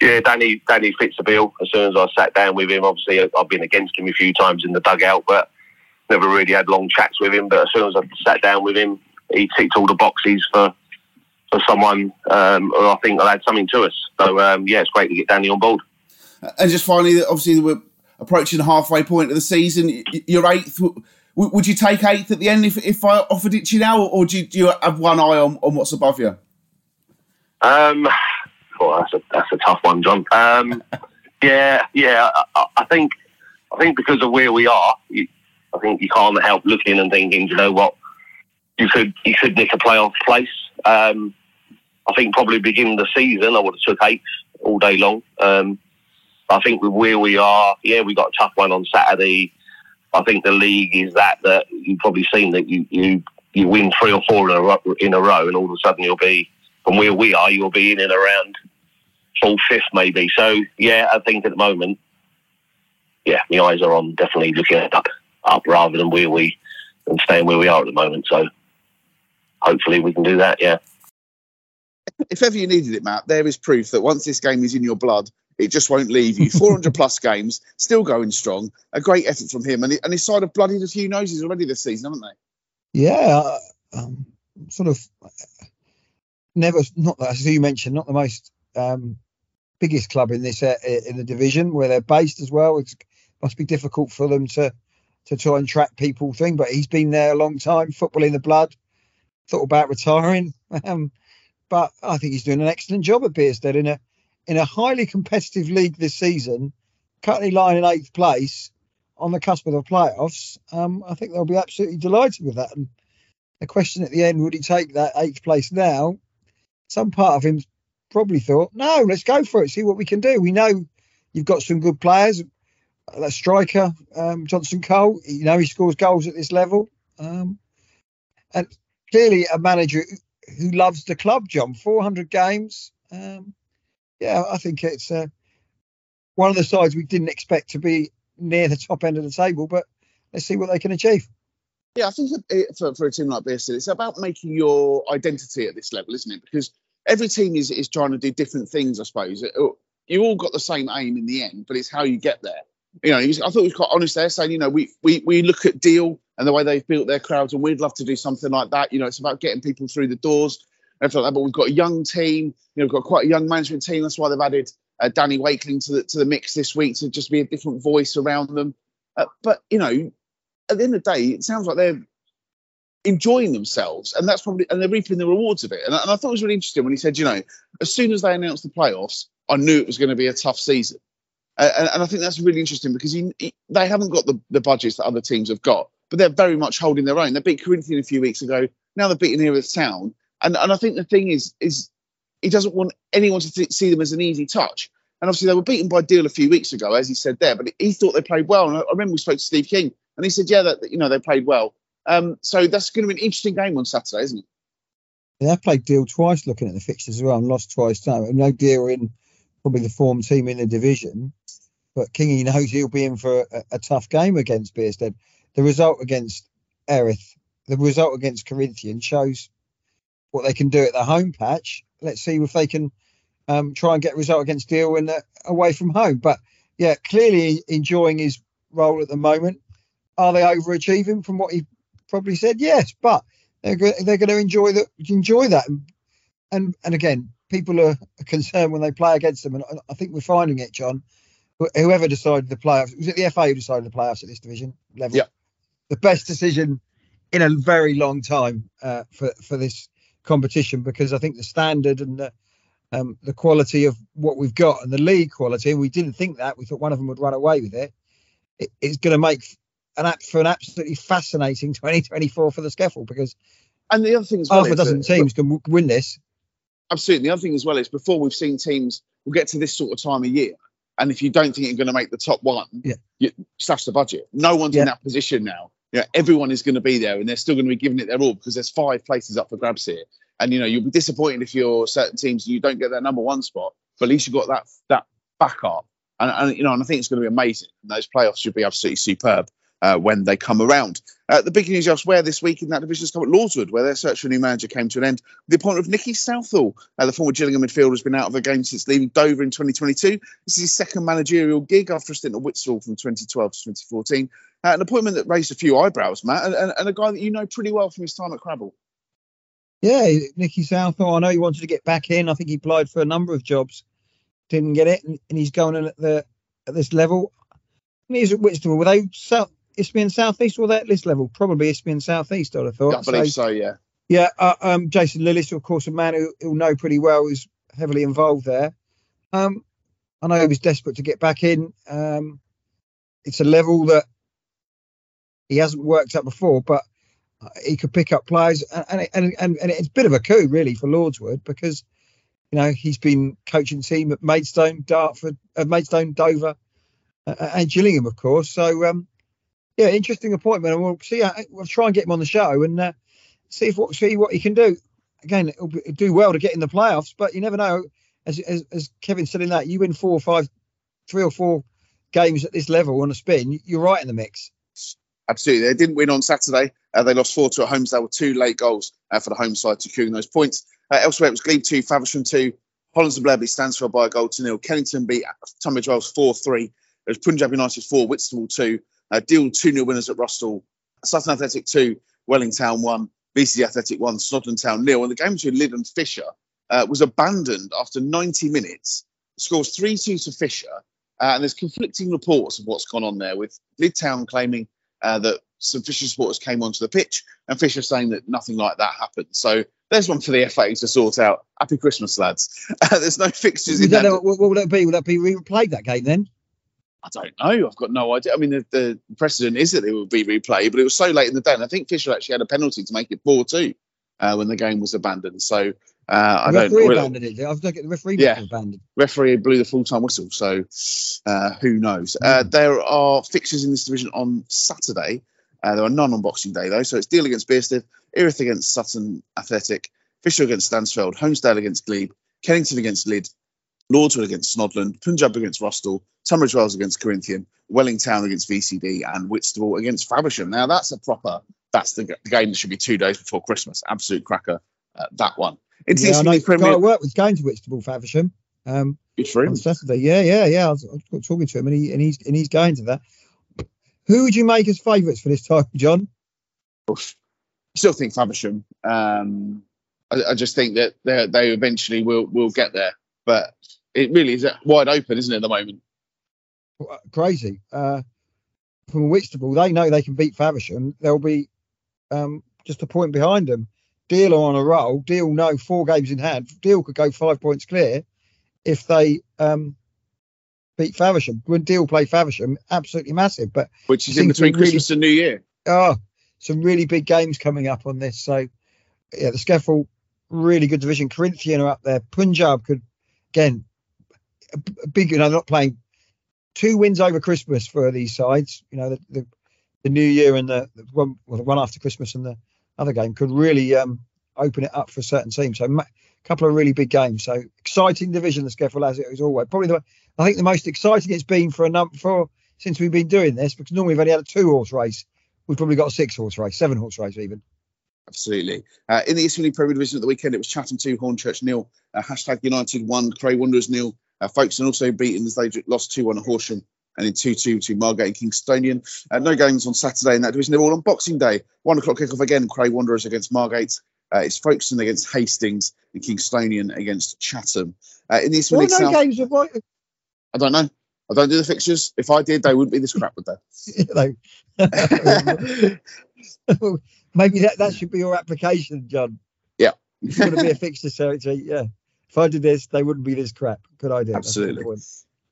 yeah, Danny Danny fits the bill. As soon as I sat down with him, obviously I've been against him a few times in the dugout, but never really had long chats with him. But as soon as I sat down with him, he ticked all the boxes for for someone um, who I think will add something to us. So um, yeah, it's great to get Danny on board. And just finally, obviously we're approaching the halfway point of the season. You're eighth. Would you take eighth at the end if, if I offered it to you now, or do you, do you have one eye on, on what's above you? Um, well, that's a that's a tough one, John. Um, yeah, yeah. I, I, think I think because of where we are, you, I think you can't help looking and thinking, you know what, you could you could nick a playoff place. Um, I think probably beginning the season, I would have took eighth all day long. Um, I think with where we are, yeah, we got a tough one on Saturday. I think the league is that that you've probably seen that you you you win three or four in a row, in a row and all of a sudden you'll be from where we are, you'll be in and around full fifth maybe. So yeah, I think at the moment, yeah, my eyes are on definitely looking up up rather than where we and staying where we are at the moment. So hopefully we can do that. Yeah. If ever you needed it, Matt, there is proof that once this game is in your blood, it just won't leave you. 400 plus games, still going strong. A great effort from him, and, and his side have bloodied a few noses already this season, haven't they? Yeah, um, sort of never not as you mentioned, not the most um, biggest club in this uh, in the division where they're based as well. It must be difficult for them to to try and track people thing. But he's been there a long time, football in the blood. Thought about retiring, um, but I think he's doing an excellent job at Bearsted in a in a highly competitive league this season. Currently lying in eighth place on the cusp of the playoffs. Um, I think they'll be absolutely delighted with that. And the question at the end, would he take that eighth place now? some part of him probably thought, no, let's go for it, see what we can do. We know you've got some good players. That striker, um, Johnson Cole, you know, he scores goals at this level. Um, and clearly a manager who loves the club, John. 400 games. Um, yeah, I think it's uh, one of the sides we didn't expect to be near the top end of the table, but let's see what they can achieve. Yeah, I think for, for a team like Bearsted, it's about making your identity at this level, isn't it? Because every team is, is trying to do different things, I suppose. you all got the same aim in the end, but it's how you get there. You know, was, I thought he was quite honest there, saying, you know, we, we, we look at Deal and the way they've built their crowds, and we'd love to do something like that. You know, it's about getting people through the doors. Like that, but we've got a young team. You know, we've got quite a young management team. That's why they've added uh, Danny Wakeling to the to the mix this week to just be a different voice around them. Uh, but you know, at the end of the day, it sounds like they're enjoying themselves, and that's probably and they're reaping the rewards of it. And, and I thought it was really interesting when he said, you know, as soon as they announced the playoffs, I knew it was going to be a tough season. Uh, and, and I think that's really interesting because he, he, they haven't got the, the budgets that other teams have got, but they're very much holding their own. They beat Corinthian a few weeks ago. Now they're beating Erith Town, and and I think the thing is is he doesn't want anyone to th- see them as an easy touch. And obviously they were beaten by Deal a few weeks ago, as he said there, but he thought they played well. And I I remember we spoke to Steve King, and he said, yeah, that you know they played well. Um, so that's going to be an interesting game on Saturday, isn't it? I played Deal twice looking at the fixtures as well and lost twice. No, no Deal in probably the form team in the division, but Kingy knows he'll be in for a, a tough game against Bearsted. The result against Erith, the result against Corinthian shows what they can do at the home patch. Let's see if they can um, try and get a result against Deal the, away from home. But yeah, clearly enjoying his role at the moment. Are they overachieving from what he probably said? Yes, but they're they're going to enjoy that enjoy that and and and again people are concerned when they play against them and I- think we're finding it John whoever decided the playoffs was it the FA who decided the playoffs at this division level Yeah. the best decision in a very long time uh, for for this competition because I think the standard and the um, the quality of what we've got and the league quality and we didn't think that we thought one of them would run away with it, it it's going to make an app for an absolutely fascinating 2024 for the SCEFL because And the other thing as well, half a dozen teams can w- win this. absolutely. The other thing as well is before we've seen teams, we'll get to this sort of time of year, and if you don't think you're going to make the top one, Yeah. you slash the budget. No one's Yeah. in that position now. Yeah, everyone is going to be there, and they're still going to be giving it their all because there's five places up for grabs here. And you know you'll be disappointed if you're certain teams you don't get that number one spot, but at least you've got that that backup. And, and you know, and I think it's going to be amazing. And those playoffs should be absolutely superb uh, when they come around. Uh, the big news elsewhere this week in that division is come at Lordswood, where their search for a new manager came to an end. The appointment of Nicky Southall, uh, the former Gillingham midfielder, has been out of the game since leaving Dover in 2022. This is his second managerial gig after a stint at Whitstable from 2012 to 2014. Uh, an appointment that raised a few eyebrows, Matt, and, and, and a guy that you know pretty well from his time at Crabble. Yeah, Nicky Southall. I know he wanted to get back in. I think he applied for a number of jobs, didn't get it, and, and he's going in at the at this level. And he's at Whitstable. Were they South Isthmian Southeast? Or that this level? Probably Isthmian Southeast. I'd have thought. I believe so, yeah. Yeah, uh, um, Jason Lillis, of course, a man who who'll know pretty well, is heavily involved there. Um, I know he was desperate to get back in. Um, it's a level that he hasn't worked at before, but uh, he could pick up players, and and and, and it's a bit of a coup really for Lordswood because you know he's been coaching team at Maidstone, Dartford, uh, Maidstone, Dover, uh, and Gillingham, of course. So um, yeah, interesting appointment, and we'll see. We'll try and get him on the show and. Uh, see if what see what he can do. Again, it'll, be- do well to get in the playoffs, but you never know. As, as as Kevin said in that, you win four or five, three or four games at this level on a spin, you're right in the mix. Absolutely. They didn't win on Saturday. Uh, they lost 4 2 at Holmesdale were two late goals uh, for the home side to securing those points. Uh, elsewhere, it was Glebe 2, Faversham 2. Hollands and Blair beat Stansfeld by a goal to nil. Kennington beat Tunbridge Wells 4 3. It was Punjab United 4, Whitstable 2. Uh, Deal 2 0 winners at Rusthall. Sutton Athletic 2, Welling Town 1. VC Athletic 1, Snodland Town nil. And the game between Lydd and Fisher uh, was abandoned after 90 minutes. Scores score was 3 2 to Fisher. Uh, and there's conflicting reports of what's gone on there, with Lydd Town claiming uh, that some Fisher supporters came onto the pitch, and Fisher saying that nothing like that happened. So there's one for the FA to sort out. Happy Christmas, lads. Uh, there's no fixtures in that. what will that be? Will that be replayed that game then? I don't know. I've got no idea. I mean, the, the precedent is that it would be replayed, but it was so late in the day, and I think Fisher actually had a penalty to make it four-two uh, when the game was abandoned. So uh, I don't. referee well, abandoned it. I was looking at the referee Yeah. abandoned. referee blew the full-time whistle, so uh, who knows? Uh, there are fixtures in this division on Saturday. Uh, there are none on Boxing Day though, so it's Deal against Bearsted, Erith against Sutton Athletic, Fisher against Stansfeld, Holmesdale against Glebe, Kennington against Lydd, Lordswood against Snodland, Punjab against Rusthall, Tunbridge Wells against Corinthian, Welling Town against VCD, and Whitstable against Faversham. Now that's a proper. That's the, the game that should be two days before Christmas. Absolute cracker. Uh, that one. It's Yeah, I Premier. at work was going to Whitstable Faversham um, him. on Saturday. Yeah, yeah, yeah. I was, I was talking to him, and he and he's and he's going to that. Who would you make as favourites for this time, John? still think Faversham. Um, I, I just think that they they eventually will will get there, but it really is wide open, isn't it, at the moment? crazy. Uh, from Whitstable, they know they can beat Faversham. They'll be um, just a point behind them. Deal are on a roll. Deal know four games in hand. Deal could go five points clear if they um, beat Faversham. When Deal play Faversham, absolutely massive. But Which is in between we really- Christmas and New Year. oh, some really big games coming up on this. So yeah, the SCEFL, really good division. Corinthian are up there. Punjab could again big. You know, not playing two wins over Christmas for these sides. You know, the the, the New Year and the, the one well, the one after Christmas and the other game could really um, open it up for a certain teams. So a couple of really big games. So exciting division the SCEFL has it as always. Probably the I think the most exciting it's been for a number for since we've been doing this because normally we've only had a two horse race. We've probably got a six horse race, seven horse race even. Absolutely. Uh, in the Isthmian Premier Division at the weekend, it was Chatham 2, Hornchurch nil. Uh, hashtag United 1, Cray Wanderers nil. Uh, Folkestone also beaten as they lost 2 1 to Horsham and in 2 2 to Margate and Kingstonian. Uh, no games on Saturday in that division. They're all on Boxing Day. 1 o'clock kickoff again, Cray Wanderers against Margate. Uh, it's Folkestone against Hastings and Kingstonian against Chatham. Uh, in the East Why Midlands no South, games of right? I don't know. I don't do the fixtures. If I did, they wouldn't be this crap, would they? maybe that, that should be your application, John. Yeah. It's to be a fixture territory. Yeah. If I did this, they wouldn't be this crap. Good idea. Absolutely.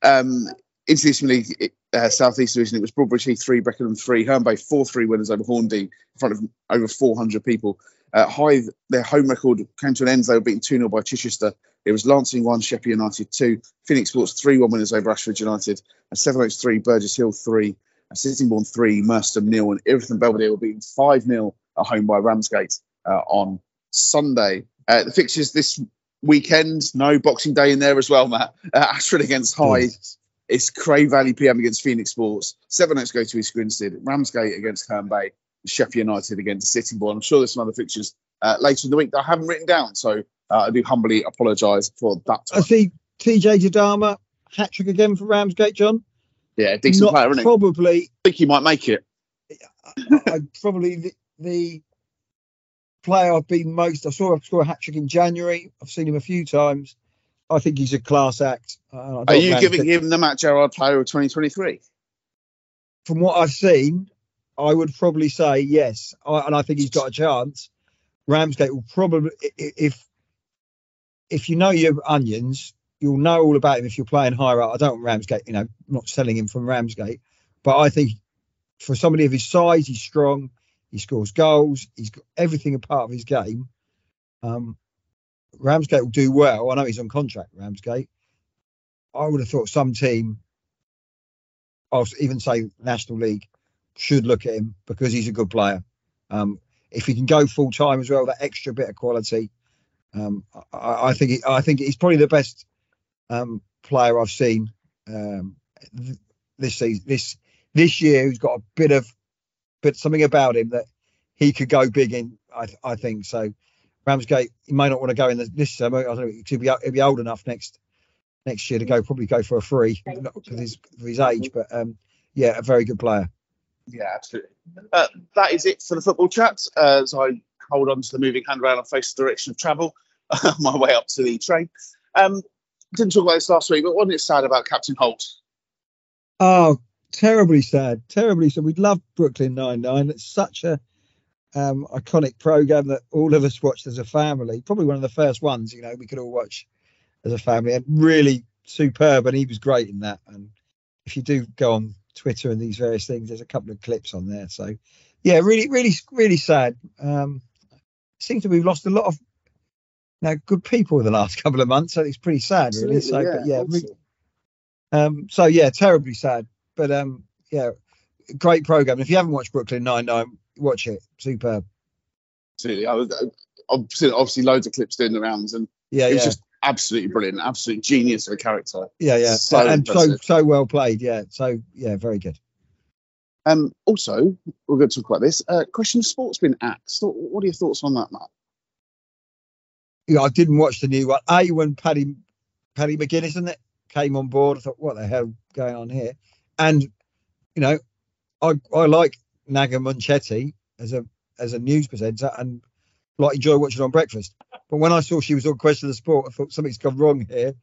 um, the League uh, South East Division, it was Broadbridge Heath 3, Beckenham 3, Herne Bay 4 3 winners over Hornby in front of over 400 people. Uh, Hythe, their home record came to an end. They were beaten 2 0 by Chichester. It was Lancing 1, Sheppey United 2, Phoenix Sports 3 1 winners over Ashford United, and Sevenoaks 3, Burgess Hill 3, and Sittingbourne 3, Merstham nil, and Erith and Belvedere were beaten 5 0 at home by Ramsgate uh, on Sunday. Uh, the fixtures this weekend, no Boxing Day in there as well, Matt. Uh, Ashford against Hythe. It's Cray Valley PM against Phoenix Sports. Sevenoaks go to East Grinstead. Ramsgate against Herne Bay. Sheppey United against Sittingbourne. I'm sure there's some other fixtures uh, later in the week that I haven't written down. So uh, I do humbly apologise for that. I see TJ Jadama, hat trick again for Ramsgate, John. Yeah, decent Not player, isn't he? probably, I think he might make it. I, probably the, player I've been most. I saw him score a hat trick in January. I've seen him a few times. I think he's a class act. Uh, Are you giving him the Matt Gerard player of 2023? from what I've seen, I would probably say yes, I, and I think he's got a chance. Ramsgate will probably, if if you know your onions, you'll know all about him if you're playing higher up. I don't want Ramsgate, you know, I'm not selling him from Ramsgate, but I think for somebody of his size, he's strong, he scores goals, he's got everything a part of his game. Um, Ramsgate will do well. I know he's on contract, Ramsgate. I would have thought some team, I'll even say National League, should look at him because he's a good player. Um, if he can go full time as well, that extra bit of quality, um, I, I think he, I think he's probably the best um, player I've seen um, th- this season, this this year. Who's got a bit of bit something about him that he could go big in. I, I think so. Ramsgate, he may not want to go in the, this summer. I don't know. He'll be he'll be old enough next next year to go probably go for a free because his for his age. But um, yeah, a very good player. Yeah, absolutely. Uh, that is it for the football chat. Uh, as I hold on to the moving handrail and face the direction of travel my way up to the train. Um, didn't talk about this last week, but wasn't it sad about Captain Holt? Oh, terribly sad, terribly sad. We love Brooklyn Nine Nine. It's such a um, iconic program that all of us watched as a family. Probably one of the first ones, you know, we could all watch as a family, and really superb. And he was great in that. And if you do go on Twitter and these various things, there's a couple of clips on there. So, yeah, really, really, really sad. Um, seems to we've lost a lot of you know, good people in the last couple of months. So it's pretty sad, really. So, but yeah, re- um, so yeah, terribly sad. But um, yeah, great program. If you haven't watched Brooklyn Nine Nine, watch it. Superb. Absolutely. I was, I've seen obviously loads of clips doing the rounds, and Yeah, it was yeah, just absolutely brilliant, absolute genius of a character. yeah, yeah. so and so impressive. so well played. Yeah. So yeah, very good. Um, also, we're going to talk about this. Uh, question of sport's been axed. What are your thoughts on that, Matt? Yeah, I didn't watch the new one. A when Paddy Paddy McGuinness, isn't it, came on board. I thought, what the hell going on here? And you know, I I like Naga Munchetty as a as a news presenter and like enjoy watching on breakfast. But when I saw she was on Question of the Sport, I thought something's gone wrong here.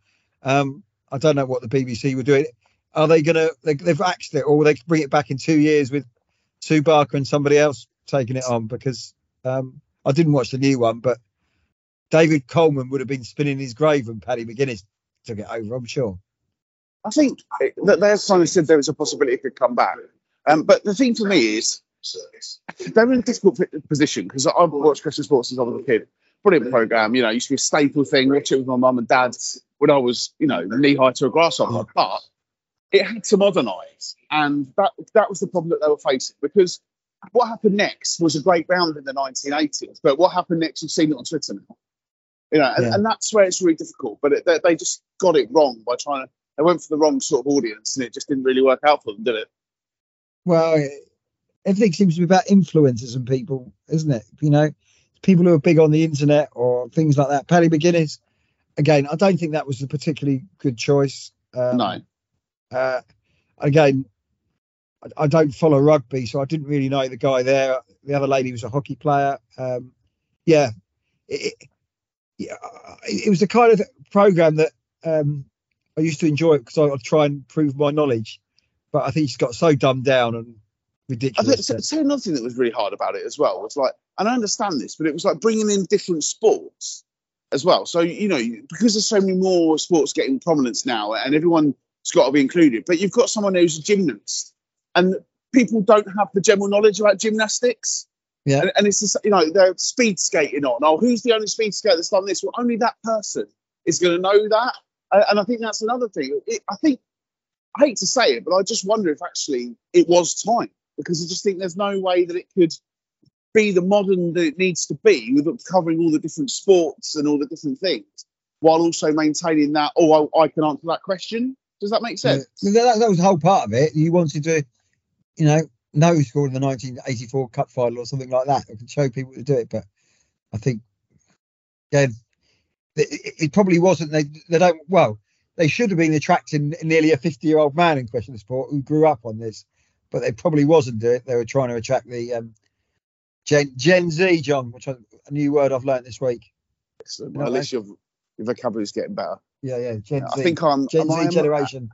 Um, I don't know what the BBC were doing. Are they going to? They, they've axed it, or will they bring it back in two years with Sue Barker and somebody else taking it on? Because um, I didn't watch the new one, but David Coleman would have been spinning his grave when Paddy McGuinness took it over. I'm sure. I think that they've kind said there was a possibility it could come back. Um, but the thing for me is they're in a difficult position because I've watched Christian sports since I was a kid. Brilliant program, you know, used to be a staple thing. Watch it with my mum and dad when I was, you know, knee high to a grasshopper. But it had to modernise, and that that was the problem that they were facing because what happened next was a great round in the 1980s. But what happened next, you've seen it on Twitter now. You know, and, Yeah. and that's where it's really difficult. But it, they, they just got it wrong by trying to. They went for the wrong sort of audience, and it just didn't really work out for them, did it? Well, everything seems to be about influencers and people, isn't it? You know, people who are big on the internet or things like that. Paddy McGuinness, again, I don't think that was a particularly good choice. Um, no. Uh, again, I, I don't follow rugby, so I didn't really know the guy there. The other lady was a hockey player. Um, yeah, it, it, yeah, it was the kind of program that um, I used to enjoy it because I would try and prove my knowledge. But I think it's got so dumbed down and ridiculous. I think so, so another thing that was really hard about it as well was like, and I understand this, but it was like bringing in different sports as well. So you know, because there's so many more sports getting prominence now, and everyone's got to be included. But you've got someone who's a gymnast, and people don't have the general knowledge about gymnastics. Yeah. and, and it's just you know they're speed skating on. Oh, who's the only speed skater that's done this? Well, only that person is going to know that, and, I think that's another thing. It, I think I hate to say it, but I just wonder if actually it was time because I just think there's no way that it could be the modern that it needs to be with covering all the different sports and all the different things while also maintaining that, oh, I, I can answer that question. Does that make sense? Yeah. That, that was the whole part of it. You wanted to, you know, know who scored in the 1984 Cup final or something like that. I can show people to do it, but I think again, it, probably wasn't. They they don't. Well, they should have been attracting nearly a 50 year old man in question of sport who grew up on this, but they probably wasn't doing it. They were trying to attract the um, Gen Gen Z, John, which is a new word I've learned this week. Excellent. Well, at least your, your vocabulary is getting better. Yeah, yeah, Gen I Z, think I'm. Gen Z I generation.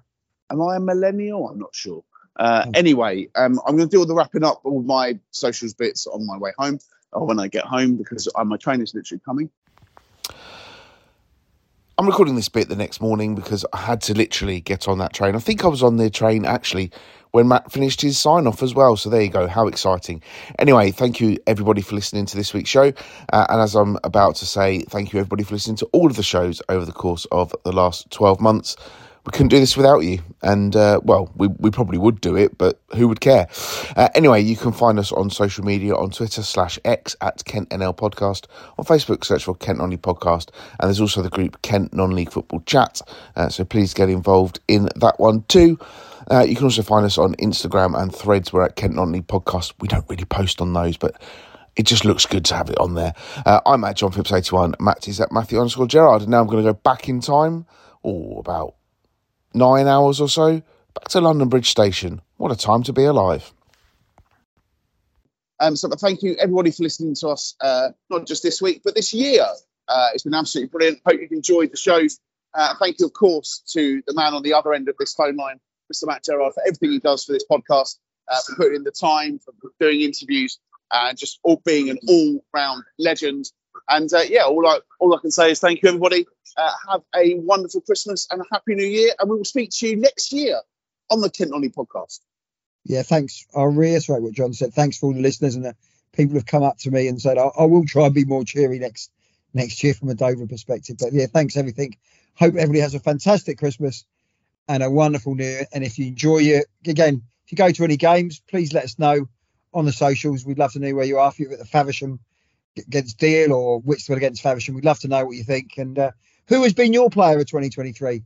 am I a millennial? I'm not sure. Uh, Oh. Anyway, um, I'm going to do all the wrapping up all my socials bits on my way home or when I get home because uh, my train is literally coming. I'm recording this bit the next morning because I had to literally get on that train. I think I was on the train actually when Matt finished his sign off as well. So there you go. How exciting. Anyway, thank you everybody for listening to this week's show. Uh, and as I'm about to say, thank you everybody for listening to all of the shows over the course of the last 12 months. We couldn't do this without you. And, uh, well, we, we probably would do it, but who would care? Uh, anyway, you can find us on social media on Twitter slash X at Kent NL Podcast. On Facebook, search for Kent Non-League Podcast. And there's also the group Kent Non-League Football Chat. Uh, so please get involved in that one too. Uh, you can also find us on Instagram and threads. We're at Kent Non-League Podcast. We don't really post on those, but it just looks good to have it on there. Uh, I'm at John Phipps 81. Matt is at Matthew underscore Gerard. And now I'm going to go back in time, oh, about nine hours or so, back to London Bridge Station. What a time to be alive. Um, so thank you everybody for listening to us, uh, not just this week, but this year. Uh, it's been absolutely brilliant. Hope you've enjoyed the shows. Uh, thank you, of course, to the man on the other end of this phone line, Mr. Matt Gerard, for everything he does for this podcast, uh, for putting in the time, for doing interviews, and just all being an all-round legend. And uh, yeah, all I all I can say is thank you, everybody. Uh, have a wonderful Christmas and a happy New Year, and we will speak to you next year on the Kent Nolly podcast. yeah, thanks. I'll reiterate what John said. Thanks for all the listeners and the people have come up to me and said I, I will try and be more cheery next next year from a Dover perspective. But yeah, thanks everything. Hope everybody has a fantastic Christmas and a wonderful New Year. And if you enjoy it, again, if you go to any games, please let us know on the socials. We'd love to know where you are. If you're at the Faversham against Deal or Whitstable against Faversham, we'd love to know what you think. And uh, who has been your player of 2023?